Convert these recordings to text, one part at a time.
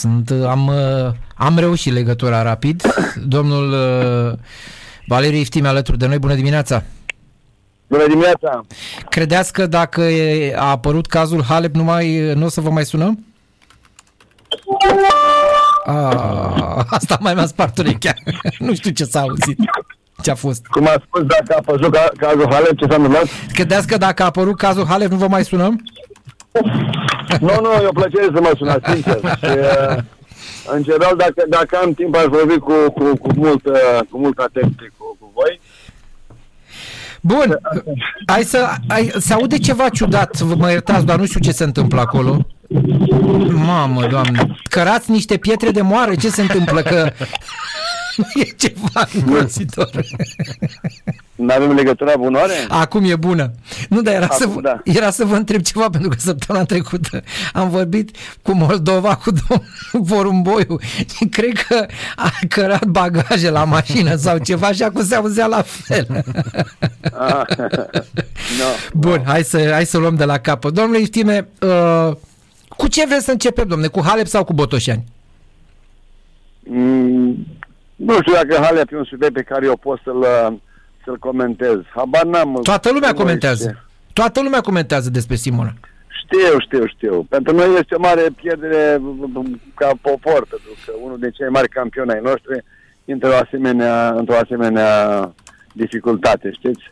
Sunt, am, uh, am reușit legătura rapid. Domnul uh, Valeriu Iftime alături de noi. Bună dimineața! Bună dimineața! Credeți că dacă e- a apărut cazul Halep, nu, mai, nu o să vă mai sunăm? A, asta mai mi-a spart urechea. nu știu ce s-a auzit. Ce a fost? Cum a spus, dacă a văzut ca, cazul Halep, ce s-a întâmplat? Credeți că dacă a apărut cazul Halep, nu vă mai sunăm? Nu, nu, e o plăcere să mă sunați, sincer. Și, uh, în general, dacă, dacă am timp, aș vorbi cu, cu, cu, multă, cu multă atenție cu, cu voi. Bun, hai să, hai, se aude ceva ciudat, vă mă iertați, dar nu știu ce se întâmplă acolo. Mamă, doamne, cărați niște pietre de moare, ce se întâmplă? Că e ceva îngrozitor. Nu avem legătura bunoare? Acum e bună. Nu, dar era, Acum, să, vă- da. era să vă întreb ceva, pentru că săptămâna trecută am vorbit cu Moldova, cu domnul Porumboiu și cred că a cărat bagaje la mașină sau ceva și acum se auzea la fel. Ah, no. Bun, hai să, hai să luăm de la capăt. Domnule Iftime, uh, cu ce vreți să începem, domne? Cu Halep sau cu Botoșani? Mm, nu știu dacă Halep e un subiect pe care eu pot să-l, uh, să-l comentez. Habar n-am. Toată lumea Nu comentează. știu. Toată lumea comentează despre Simona. Știu, știu, știu. Pentru noi este o mare pierdere b- b- ca popor, pentru că unul din cei mari campioni ai noștri intră o asemenea, într-o asemenea dificultate, știți?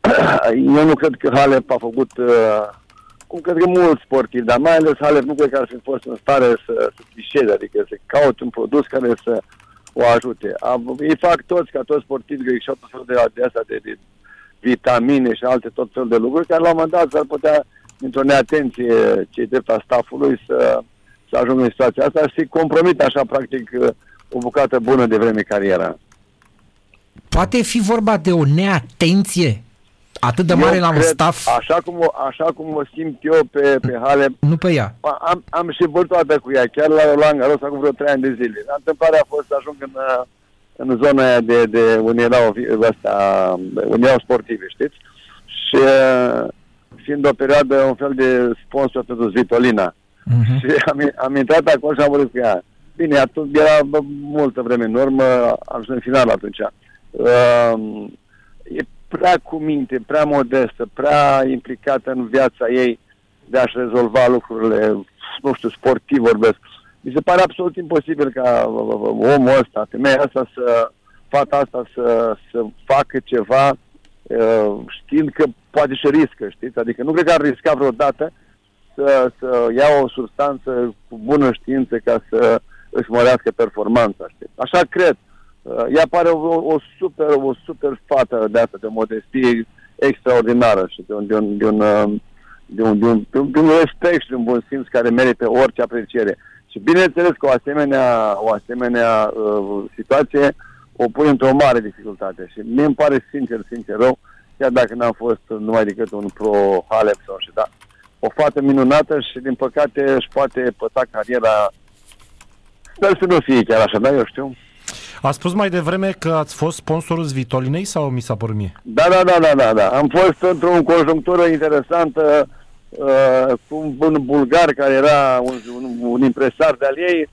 Eu nu cred că Halep a făcut, uh, cum cred că mulți sportivi, dar mai ales Halep nu cred că ar fi fost în stare să, să trișeze, adică să caute un produs care să o ajute. Am- Ei fac toți, ca toți sportivi, greșeau tot felul de, de astea de, de vitamine și alte tot felul de lucruri, care la un moment dat s-ar putea, dintr-o neatenție cei drept a staffului, să, să ajungă în situația asta și să compromit așa, practic, o bucată bună de vreme cariera. Poate fi vorba de o neatenție atât de mare Eu la un cred, staff, Așa cum, o, așa cum o simt eu pe, pe Halep, nu pe ea. am, am și bătut cu ea, chiar la Roland Garros acum vreo trei ani de zile. Întâmplarea a fost să ajung în, uh, în zona aia de, de unde erau, ăsta, unde erau sportivi, știți? Și uh, fiind o perioadă, un fel de sponsor pentru Zvitolina. Mhm. Și am, am intrat acolo și am vorbit cu ea. Bine, atunci era bă, multă vreme în urmă, am ajuns în final atunci. Uh, e prea cu minte, prea modestă, prea implicată în viața ei de a-și rezolva lucrurile, nu știu, sportiv vorbesc. Mi se pare absolut imposibil ca uh, uh, omul ăsta, femeia asta să, fata asta să, să facă ceva uh, știind că poate și riscă, știți? Adică nu cred că ar risca vreodată să, să ia o substanță cu bună știință ca să își mărească performanța, știți? Așa cred. Uh, Ea pare o, o super, o super fată de asta, de modestie extraordinară și de un, de un, de un, uh, de un, de un, de un, de un respect și de un bun simț care merită orice apreciere. Și bineînțeles că o asemenea, o asemenea uh, situație o pune într-o mare dificultate și mie îmi pare sincer, sincer rău, chiar dacă n-am fost numai decât un pro Halep sau și da, o fată minunată și din păcate își poate păta cariera Sper să nu fie chiar așa, da, eu știu. A spus mai devreme că ați fost sponsorul Zvitolinei sau mi s-a părut mie? Da, da, da, da, da, da. Am fost într-o conjunctură interesantă uh, cu un bulgar care era un, un, un impresar de-al ei.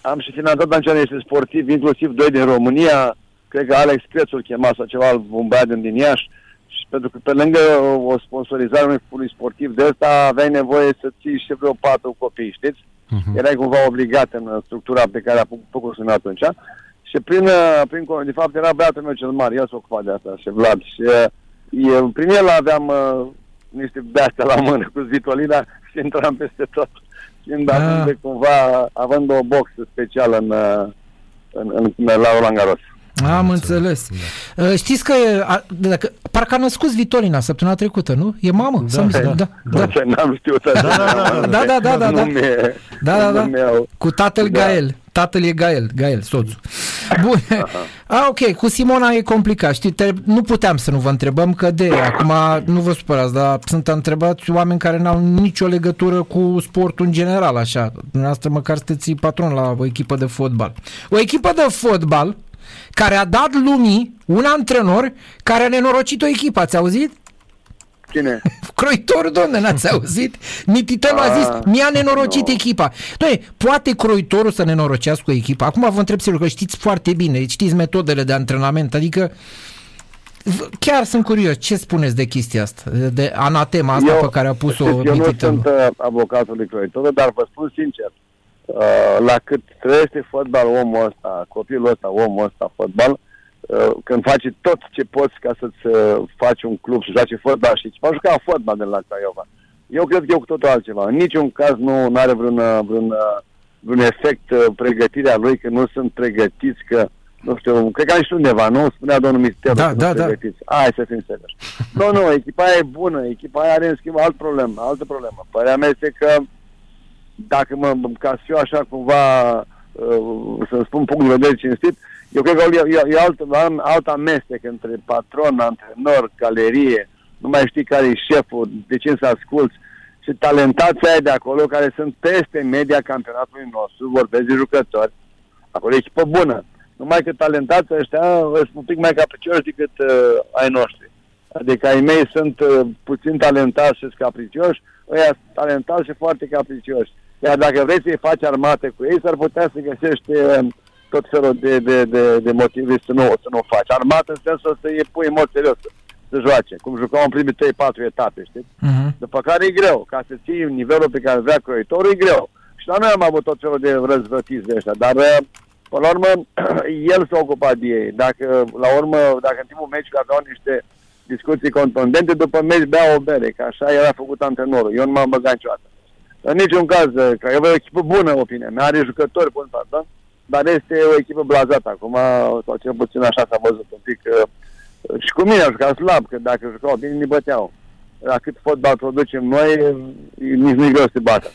Am și finanțat atunci niște sportivi, inclusiv doi din România, cred că Alex Crețu îl chema sau ceva, un băiat din din Iași. Și pentru că pe lângă o sponsorizare unui unui sportiv de ăsta, aveai nevoie să ții și vreo patru copii, știți? Mhm. Erai cumva obligat în structura pe care a făcut să atunci. Și prin, uh, prin, de fapt, era băiatul meu cel mare, el s-a ocupat de asta, și Vlad. Și uh, eu, prin el aveam uh, niște de la mână cu zvitolina și intram peste tot. Fiind Ah. ah. de cumva, având o boxă specială în, uh, în, în, în, la Roland Garros. Am înțeles. Uh, Știți că e, a, dacă, parcă a născut Vitolina săptămâna trecută, nu? E mamă? Sau mi se- da, da. Ce n-am știut Da, da, da, Da, da, da, da, da. Nu mi-e, Da, da, da. nu mi-au- Cu tatăl Da. Gael. Tatăl e Gael, Gael, soțul. Bun. A, ok, cu Simona e complicat. Știi, te, nu puteam să nu vă întrebăm că de acum nu vă supărați, dar sunt întrebați oameni care n-au nicio legătură cu sportul în general, așa. Dumneavoastră măcar sunteți patron la o echipă de fotbal. O echipă de fotbal care a dat lumii un antrenor care a nenorocit o echipă, ați auzit? Cine? Croitorul, domne, n-ați auzit? Mititelul a zis, Ah, mi-a nenorocit nu. echipa. Doamne, poate Croitorul să nenorocească o echipă? Acum vă întreb sigur că știți foarte bine, știți metodele de antrenament, adică v- chiar sunt curios, ce spuneți de chestia asta, de- de anatema asta pe care a pus-o știți, Eu nu Mititelul? sunt uh, avocatul lui Croitorul, dar vă spun sincer, uh, la cât trăiește fotbal omul ăsta, copilul ăsta, omul ăsta, fotbal, uh, când faci tot ce poți ca să-ți uh, faci un club și joace fotbal și va juca fotbal de la Craiova. Eu cred că e cu totul altceva. În niciun caz nu are vreun, uh, vreun, uh, vreun efect uh, pregătirea lui, că nu sunt pregătiți, că nu știu, cred că aici undeva, nu? Spunea domnul Mister, Da, că da, nu da. pregătiți. Hai să fim serios. nu, nu, echipa aia e bună, echipa aia are în schimb alt problemă, altă problemă. Părerea mea este că dacă mă, ca să fiu așa cumva, uh, să spun punct de vedere cinstit, eu cred că e, e, e alt, alt amestec între patron, antrenor, galerie, nu mai știi care e șeful, de ce să asculți, și talentații aia de acolo care sunt peste media campionatului nostru, vorbesc de jucători, acolo e echipă bună. Numai că talentații ăștia sunt un pic mai capricioși decât uh, ai noștri. Adică ai mei sunt uh, puțin talentați și capricioși, ăia sunt talentați și foarte capricioși. Iar dacă vrei să-i faci armate cu ei, s-ar putea să găsești uh, tot felul de, de, de, de motive să nu, să nu o faci. Armată în sensul să îi pui în mod serios să, să joace, cum jucau în primii 3-4 etape, știi? Mhm. După care e greu, ca să ții nivelul pe care vrea croitorul, e greu. Și la noi am avut tot felul de răzvătiți de ăștia, dar uh, până la urmă el s-a ocupat de ei. Dacă, la urmă, dacă în timpul meciului aveau niște discuții contundente, după meci bea o bere, că așa era făcut antrenorul. Eu nu m-am băgat niciodată. În niciun caz, uh, că e o echipă bună, opinia mea, are jucători buni, pardon, dar este o echipă blazată acum, sau cel puțin așa s-a văzut un pic. uh, Și cu mine a jucat slab, că dacă jucau bine, ne băteau. La cât fotbal producem noi, e- nici nu-i greu să se bată.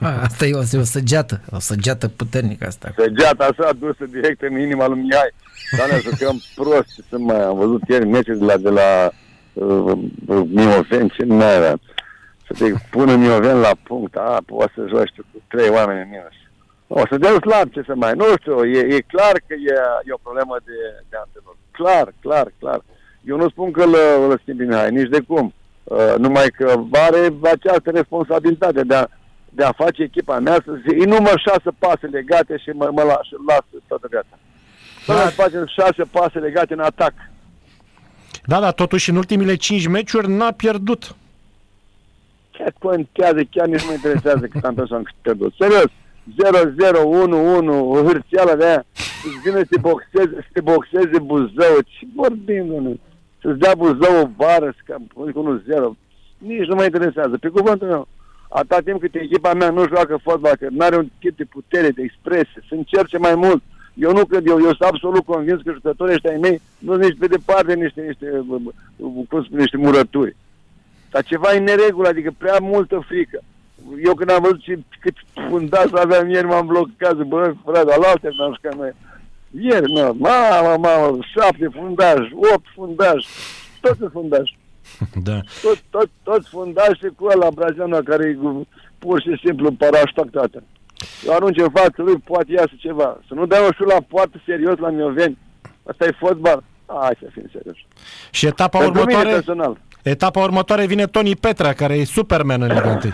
Asta e o, e o săgeată, o săgeată puternică asta. Săgeata asta dusă direct în inima lui Mihai. Dar ne jucăm prost, ce să mai am văzut ieri meciul de la, de la uh, uh, Mioven, ce nu mai era. Să te pună Mioven la punct, a, poți să joci tu cu trei oameni în minus. O să dea slab, ce să mai, nu știu, e, e clar că e, e o problemă de, de antrenor. Clar, clar, clar. Eu nu spun că îl, îl schimbi Mihai, nici de cum. Uh, numai că are această responsabilitate de a, de a face echipa mea să zi, îi număr șase pase legate și mă, mă las, las toată viața. Să Da. da. facem șase pase legate în atac. Da, dar totuși în ultimile 5 meciuri n-a pierdut. Chiar contează, chiar nici nu mă interesează cât am persoană cât pierdut. Serios, 0-0, 1-1, o hârțială de aia, să vină să te boxeze, să te boxeze Buzău, ce vorbim, domnule? Să-ți dea Buzău o bară, să cam, cu 1-0, nici nu mă interesează. Pe cuvântul meu, atâta timp cât echipa mea nu joacă fotbal, că nu are un tip de putere, de expresie, să încerce mai mult. Eu nu cred, eu, eu sunt absolut convins că jucătorii ăștia ai mei nu sunt nici pe departe niște, niște, cum spune, niște murături. Dar ceva e în neregulă, adică prea multă frică. Eu când am văzut ce, cât fundaș aveam ieri, m-am blocat, zic, bă, frate, la alte n-am jucat noi. Ieri, nu, mamă, mamă, șapte fundași, opt fundași, toți sunt fundași. Da. Tot, tot, toți fundași cu ăla brazilianul care e cu- pur și simplu paraștactată. Eu arunci în față lui, poate iasă ceva. Să nu dai o șul la poartă serios la Mioveni. Asta e fotbal. Hai să fim serios. Și etapa Pentru mine următoare, personal. Etapa următoare vine Tony Petra, care e Superman în Liga 1.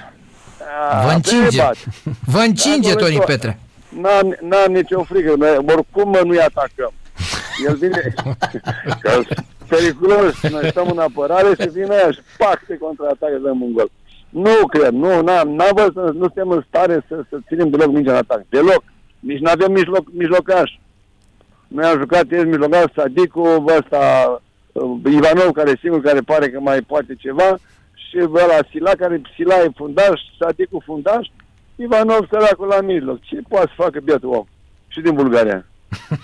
A, Vă încinge. băieți, Vă încinge Acolo e Toni tot. Petre. N-am, n-am nicio frică, noi oricum mă, nu-i atacăm. El vine, că periculos, noi stăm în apărare și vine aia și pac, se contraatacă, dăm un gol. Nu cred, nu, n-am, n-am văzut, să- nu suntem în stare să, să ținem deloc mingea în atac, deloc. Nici nu avem mijloc, mijlocaș. Noi am jucat ieri mijlocaș, Sadicu, ăsta, uh, Ivanov, care e singur care pare că mai poate ceva, și ăla Sila, care Sila e fundaș, Sadicu fundaș, Ivanov săracul la mijloc. Ce poate să facă bietul om? Și din Bulgaria.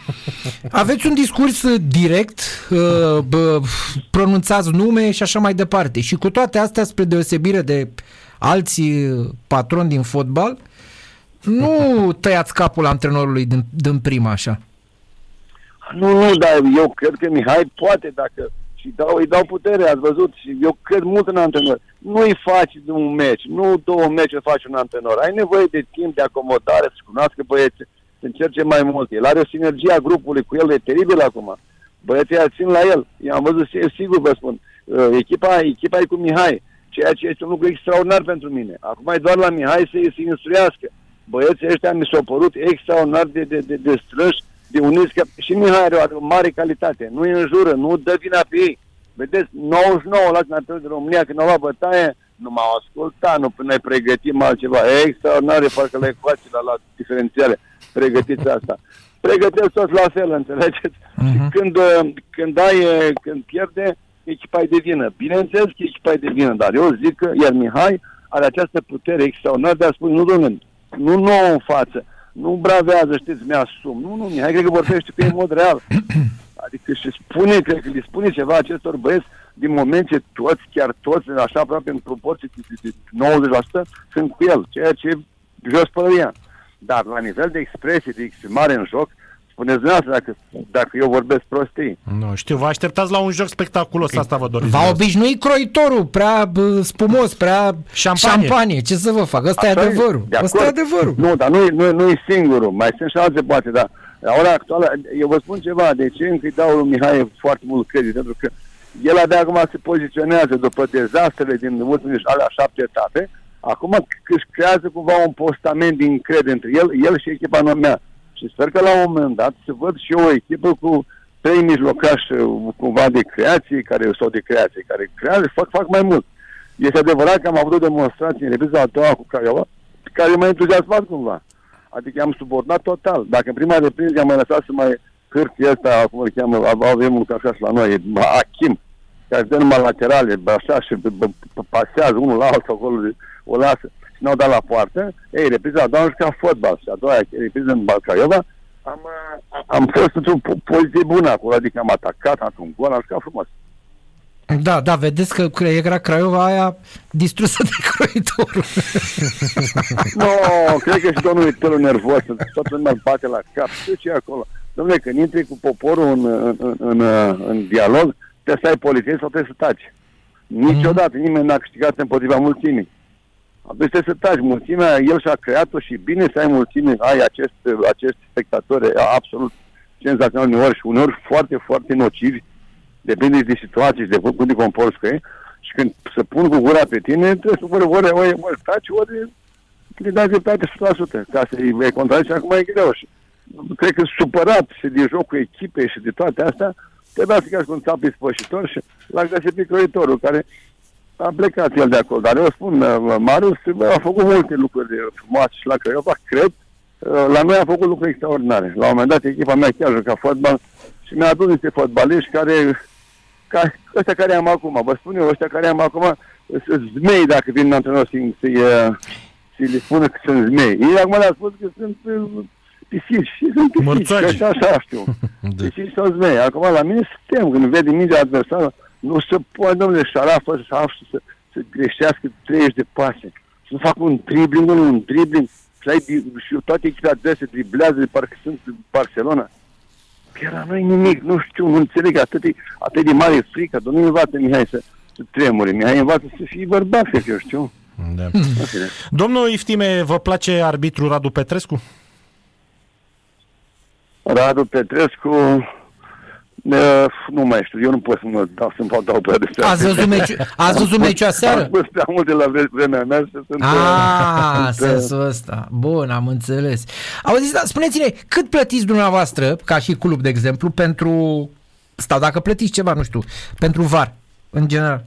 Aveți un discurs uh, direct, uh, bă, pronunțați nume și așa mai departe. Și cu toate astea, spre deosebire de alții uh, patroni din fotbal, nu tăiați capul antrenorului din, din prima așa. Nu, nu, dar eu cred că Mihai poate dacă și dau, îi dau putere, ați văzut, și eu cred mult în antrenor. Nu îi faci de un meci, nu două meciuri faci un antrenor. Ai nevoie de timp de acomodare, să cunoască băieții, să încerce mai mult. El are o sinergie a grupului cu el, e teribil acum. Băieții aia țin la el. Eu am văzut, e sigur vă spun, uh, echipa, echipa e cu Mihai, ceea ce este un lucru extraordinar pentru mine. Acum e doar la Mihai să se instruiască. Băieții ăștia mi s-au părut extraordinar de, de, de, de strânși, de uniți, că și Mihai are o mare calitate. Nu îi înjură, nu dă vina pe ei. Vedeți, 99 la național de România, când au luat bătaie, nu m-au ascultat, nu ne pregătim altceva. E extraordinar, parcă la ecuații, la, la diferențiale, pregătiți asta. Pregătesc toți la fel, înțelegeți? Uh-huh. Și când, uh, când ai, uh, când pierde, echipa e de vină. Bineînțeles că echipa e de vină, dar eu zic că, iar Mihai are această putere extraordinară de a spune, nu, domnule, nu nouă în față, nu bravează, știți, mi-asum. Nu, nu, Mihai cred că vorbește pe în mod real. Adică și spune, cred că le spune ceva acestor băieți din moment ce toți, chiar toți, așa aproape în proporție de 90% sunt cu el, ceea ce e jos pălăria. Dar la nivel de expresie, de exprimare în joc, Spuneți dumneavoastră dacă, dacă eu vorbesc prostii. Nu știu, vă așteptați la un joc spectaculos, okay. asta vă doriți. V-a obișnuit croitorul, prea spumos, prea șampanie. șampanie. Ce să vă fac? Ăsta e adevărul. De Ăsta e adevărul. Nu, dar nu e, nu, nu e singurul. Mai sunt și alte poate, dar la ora actuală, eu vă spun ceva, de ce încă îi dau lui Mihai foarte mult credit, pentru că el abia acum se poziționează după dezastrele din ultimele alea șapte etape, acum își creează cumva un postament din credere între el, el și echipa mea. Și sper că la un moment dat să văd și eu o echipă cu trei mijlocași cumva de creație, care sau de creație, care creează, fac, fac mai mult. Este adevărat că am avut o demonstrație în repriza a doua cu Craiova, care m-a entuziasmat cumva. Adică am subordonat total. Dacă în prima repriză am mai lăsat să mai hârtie ăsta, cum îl cheamă, avem un așa și la noi, Achim, care dă numai laterale, așa, și pasează unul la altul acolo, o lasă și n-au dat la poartă. Ei, repriza a doua am jucat fotbal și a doua repriză în Balcaiova, am, am fost într-o poziție bună acolo, adică am atacat, am un gol, am jucat frumos. Da, da, vedeți că era Craiova aia distrusă de croitorul. nu, no, cred că și domnul e tălul nervos, toată lumea îl bate la cap. Ce ce acolo? Domnule, când intri cu poporul în, în, în, în, în dialog, trebuie să ai poliție sau trebuie să taci. Niciodată nimeni n-a câștigat împotriva mulțimii. Deci trebuie să taci. Mulțimea, el și-a creat-o și bine să ai mulțime, ai acest, acest spectatori absolut senzațional uneori și uneori foarte, foarte nocivi, depinde de situații și de cum te comporți cu ei. Și când se pun cu gura pe tine, trebuie să ori, ori, ori, ori taci, ori le dai dreptate 100%, ca să-i contrazici, acum e greu. Și cred că supărat și de jocul echipei și de toate astea, trebuia să cași cu un țap ispășitor și l-aș găsit pe croitorul, care a plecat el de acolo. Dar eu spun, uh, Marius a făcut multe lucruri frumoase și la Craiova, cred. Uh, la noi a făcut lucruri extraordinare. La un moment dat, echipa mea chiar juca fotbal și mi-a adus niște fotbaliști care, ca, ăștia care am acum, vă spun eu, ăștia care am acum, sunt zmei dacă vin în antrenor să-i, să-i, uh, să le spună că sunt zmei. Ei acum le-a spus că sunt pisici și sunt pisici, că așa, așa știu. Da. Pisici sau zmei. Acum la mine suntem, când vede mingea adversară, nu se poate, domnule, șarafă să, să, să greșească 30 de pase. Să nu facă un dribbling, un dribbling, să ai, și toate echipa adrese driblează de parcă sunt în Barcelona. Chiar la noi nimic, nu știu, nu înțeleg, atât de, atât de mare frică, domnul învață Mihai să, să tremure, Mihai învață să fie bărbat, că eu știu. Da. Domnul Iftime, vă place arbitru Radu Petrescu? Radu Petrescu, Uh, nu mai știu, eu nu pot să mă dau, să-mi fac dau prea despre Ați văzut, meci, ați văzut meciul aseară? Am spus prea multe la vremea mea și sunt... Ah, sunt, sensul ăsta. Bun, am înțeles. Auziți, da, spuneți-ne, cât plătiți dumneavoastră, ca și club, de exemplu, pentru... Stau, dacă plătiți ceva, nu știu, pentru VAR, în general.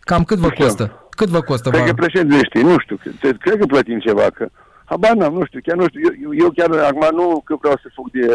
Cam cât vă costă? Cât vă costă Cred că președinte știi, nu știu, cred că plătim ceva, că Habar n-am, nu știu, chiar nu știu. Eu, eu chiar acum nu că vreau să fug de,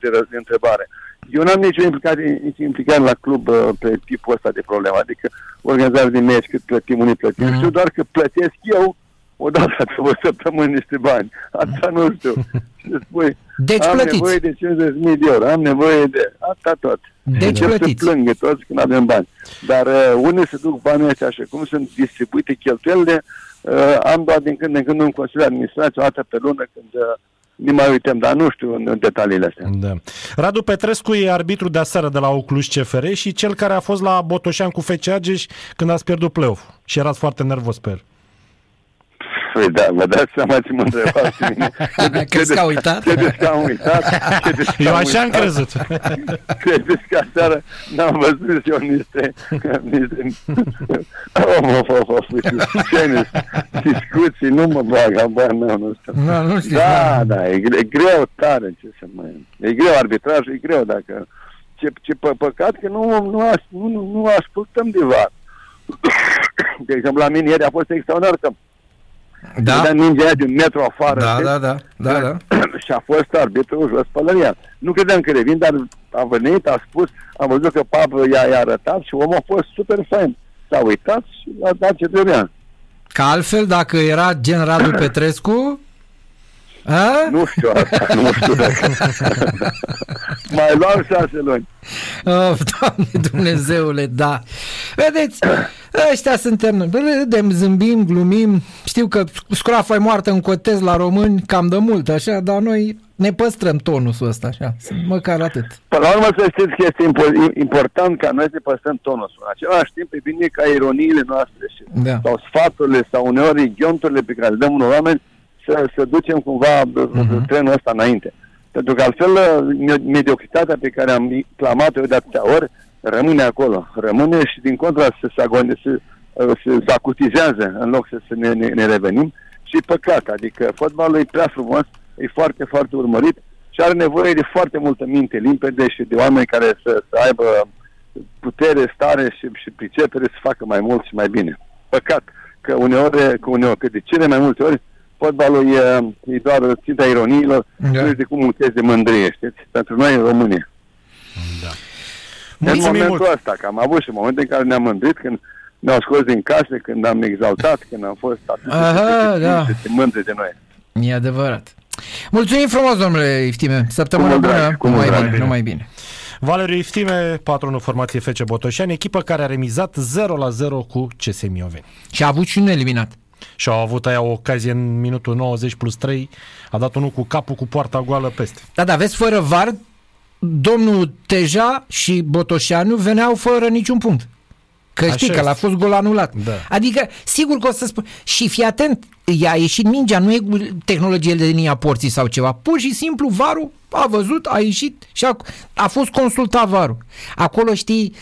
de, de întrebare. Eu n-am nicio implicare, nici implicare la club uh, pe tipul ăsta de problemă, adică organizare de meci, cât plătim, unii plătim. Mm-hmm. Știu doar că plătesc eu odată două săptămâni niște bani. Asta nu știu. Și spui, deci am plătiți. nevoie de 50.000 de euro, am nevoie de... Asta tot. Deci Încep plătiți. să plângă toți când avem bani. Dar uh, unde se duc banii ăștia și cum sunt distribuite cheltuielile, uh, am doar din când în când un consiliu de administrație, o dată pe lună, când uh, ne mai uităm, dar nu știu în, în detaliile astea. Da. Radu Petrescu e arbitru de aseară de la Ocluș CFR și cel care a fost la Botoșan cu FC Ageș când ați pierdut play-off și erați foarte nervos, sper. Păi da, vă dați seama ce mă întrebați pe mine. Crezi că a uitat? Credeți că am uitat? Credeți că Eu am așa am uitat? crezut. Credeți că aseară n-am văzut și eu niște, niște of, of, of, of, scene, discuții, nu mă bag, habar n-am, nu știu. Nu, nu știu. Da, da, e, gre- e greu tare ce să mai... E greu arbitrajul, e greu dacă... Ce, ce pă, păcat că nu, nu, as, nu, nu, nu ascultăm de var. De exemplu, la mine ieri a fost extraordinar că Da, da. mingea aia de un metru afară. da, știi? da, da, da, da. și a fost arbitru jos pălăria. Nu credeam că revin, dar a venit, a spus, am văzut că Pablo i-a, i-a arătat și omul a fost super fain. S-a uitat și a dat ce trebuia. Că altfel, dacă era gen Radu Petrescu, a? Nu știu asta, nu știu dacă... Mai luam șase luni. Oh, Doamne Dumnezeule, da. Vedeți, ăștia suntem noi. Râdem, zâmbim, glumim. Știu că scroafa e moartă în cotez la români cam de mult, așa, dar noi ne păstrăm tonusul ăsta, așa, măcar atât. Până la urmă să știți că este impo- important ca noi să păstrăm tonusul. În același timp e bine ca ironiile noastre și, Da. sau sfaturile sau uneori ghionturile pe care le dăm unor oameni să, să ducem cumva uh-huh. trenul ăsta înainte. Pentru că altfel me- mediocritatea pe care am clamat-o eu de atâtea ori rămâne acolo. Rămâne și din contra se, se, agone, se, uh, se, se acutizează în loc să, să ne, ne, ne revenim. Și e păcat, adică fotbalul e prea frumos, e foarte, foarte urmărit și are nevoie de foarte multă minte limpede și de oameni care să, să aibă putere, stare și, și pricepere să facă mai mult și mai bine. Păcat că uneori, că uneori, că de cele mai multe ori fotbalul e, e doar ținta ironiilor, Da. nu știi de cum mulțezi de mândrie, știți? Pentru noi în România. Da. în Mulțumim momentul mult. ăsta, că am avut și momente în care ne-am mândrit, când ne-au scos din case, când am exaltat, când am fost atât de Aha, fericiți da. și de mândri de noi. E adevărat. Mulțumim frumos, domnule Iftime. Săptămână Cu mult bună, drag, cu numai mult bine, drag. numai bine. Valeriu Iftime, patronul formației FC Botoșani, echipă care a remizat 0 la 0 cu CS Mioveni. Și a avut și un eliminat. Și au avut aia o ocazie în minutul 90 plus 3, a dat unul cu capul cu poarta goală peste. Da, da, vezi, fără VAR, domnul Teja și Botoșanu veneau fără niciun punct. Că Așa știi că este. l-a fost gol anulat. Da. Adică, sigur că o să spun... Și fii atent, i-a ieșit mingea, nu e cu tehnologie de linia porții sau ceva. Pur și simplu, varul a văzut, a ieșit și a, a fost consultat varul. Acolo, știi,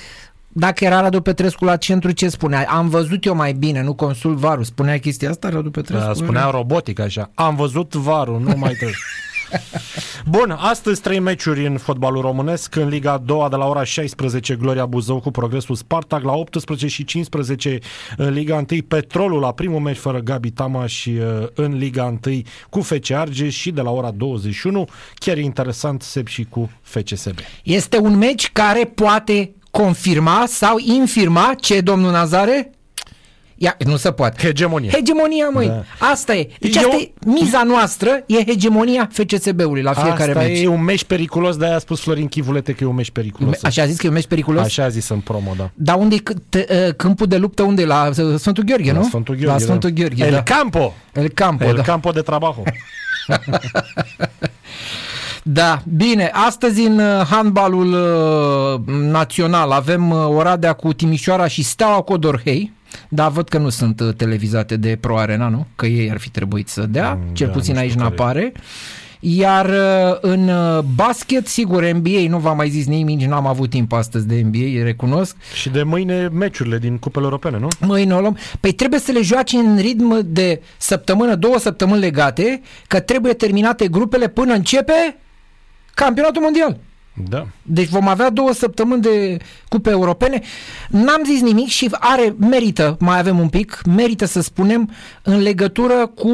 dacă era Radu Petrescu la centru, ce spunea? Am văzut eu mai bine, nu consult varul. Spunea chestia asta, Radu Petrescu? Da, spunea robotic așa. Am văzut varul, nu mai trebuie. Bun, astăzi trei meciuri în fotbalul românesc. În Liga a doua de la ora 16 Gloria Buzău cu progresul Spartak, la 18 și 15 în Liga 1 Petrolul la primul meci fără Gabi Tamaș și uh, în Liga 1 cu FC Argeș și de la ora 21 chiar e interesant Sep și cu FCSB. Este un meci care poate confirma sau infirma ce, domnul Nazare? Ia, nu se poate. Hegemonie. Hegemonia, măi. Da. Asta e. Deci Eu- asta e miza noastră, e hegemonia FCSB-ului la fiecare Asta meci. e un meci periculos, de-aia a spus Florin Chivulete că e un meci periculos. Așa a zis că e un meci periculos? Așa a zis în promo, da. Dar unde e c- t- uh, câmpul de luptă? Unde e? La uh, Sfântul Gheorghe, La nu? Sfântul Gheorghe, La Sfântul da. Gheorghe, El da. Campo! El Campo, El da. Campo de trabajo. Da, bine, astăzi în uh, handbalul uh, național avem uh, Oradea cu Timișoara și Steaua Codorhei, dar văd că nu sunt uh, televizate de Pro Arena, nu? Că ei ar fi trebuit să dea, Mm, cel da, puțin nu aici știu care n-apare. Iar uh, în uh, basket, sigur, NBA, nu v-am mai zis nimic, nici n-am avut timp astăzi de NBA, recunosc. și de mâine meciurile din cupele europene, nu? Mâine o luăm. Păi trebuie să le joace în ritm de săptămână, două săptămâni legate, că trebuie terminate grupele până începe campionatul mondial. Da. Deci vom avea două săptămâni de cupe europene. N-am zis nimic și are, merită, mai avem un pic, merită să spunem, în legătură cu,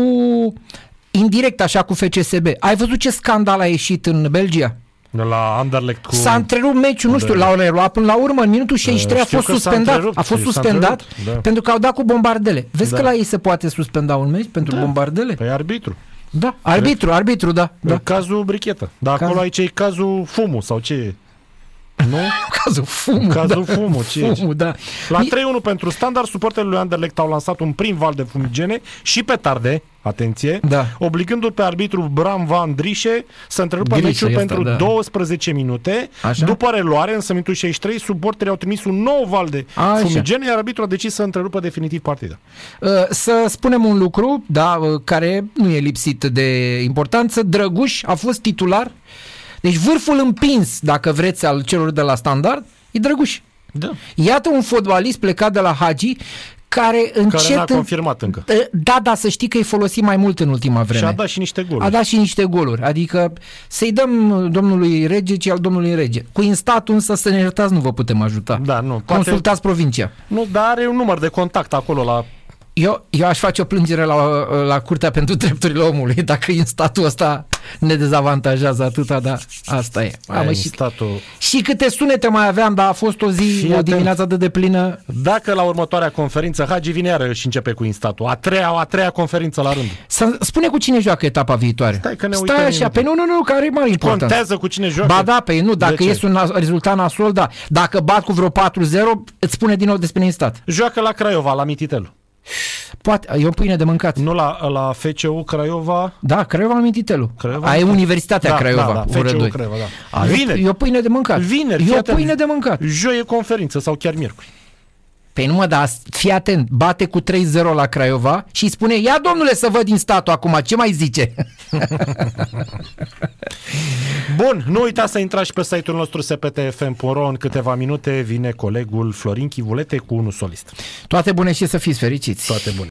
indirect așa, cu FCSB. Ai văzut ce scandal a ieșit în Belgia? De la Anderlecht cu... S-a întrerupt meciul, nu știu, Da. l-au reluat până la urmă, în minutul 63 a știu fost că s-a suspendat. întrerupt, A fost s-a suspendat întrerupt, da. pentru că au dat cu bombardele. Vezi Da. că la ei se poate suspenda un meci pentru Da. bombardele? Păi arbitru. Da, arbitru, arbitru, da. Da. da. Cazul brichetă. Dar Caz- acolo aici e cazul fumu sau ce e? Nu? Cazul fumul. Cazul da. fumul, ce e? Fumul, da. La Mi- 3-1 pentru standard, suporterii lui Anderlecht au lansat un prim val de fumigene și petarde, atenție, Da. obligându-l pe arbitru Bram Van Drișe să întrerupă Drișe meciul ăsta, pentru da. 12 minute. Așa. După reluare, în minutul 63, suporterii au trimis un nou val de Așa. fumigene, iar arbitru a decis să întrerupă definitiv partida. Uh, Să spunem un lucru, da, uh, care nu e lipsit de importanță. Drăguș a fost titular. Deci vârful împins, dacă vreți, al celor de la standard, e Drăguș. Da. Iată un fotbalist plecat de la Hagi care încet... Care n-a în- confirmat încă. Uh, Da, da, să știi că e folosit mai mult în ultima vreme. Și a dat și niște goluri. A dat și niște goluri. Adică să-i dăm domnului Rege ce al domnului Rege. Cu instatul însă să ne iertați nu vă putem ajuta. Da, nu. Poate, Consultați provincia. nu, dar are un număr de contact acolo la... Eu, eu aș face o plângere la, la Curtea pentru Drepturile Omului dacă instatul ăsta ne dezavantajează atâta, dar asta e. Aia Am, în și, statul... și câte sunete mai aveam, dar a fost o zi, Fii o atent. dimineață atât de plină. Dacă la următoarea conferință Hagi vine iară și începe cu instatul, a treia, a treia conferință la rând. Să spune cu cine joacă etapa viitoare. Stai că ne Stai uităm așa, imediat. pe nu, nu, nu, care e mai important. Contează cu cine joacă? Ba da, pe nu, dacă De ce? ies un nas- rezultat nasol, da. Dacă bat cu vreo 4-0, îți spune din nou despre instat. Joacă la Craiova, la Mititelu. Poate, e o pâine de mâncat. Nu la, la FCU Craiova. Da, Craiova la Mititelu. Craiova? Aia e Universitatea Da, Craiova. da, da, cu FCU Rădoi. Craiova, da. A, e o- Vineri. E o pâine de mâncat. Vineri, E fii o atent. pâine de mâncat. Joi e conferință sau chiar miercuri. Păi nu mă, dar fii atent, bate cu 3-0 la Craiova și îi spune, ia domnule să văd din statul acum, ce mai zice? Bun, nu uitați să intrați și pe site-ul nostru sptfm.ro În câteva minute vine colegul Florin Chivulete cu unul solist. Toate bune și să fiți fericiți. Toate bune.